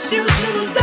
Seus minutos.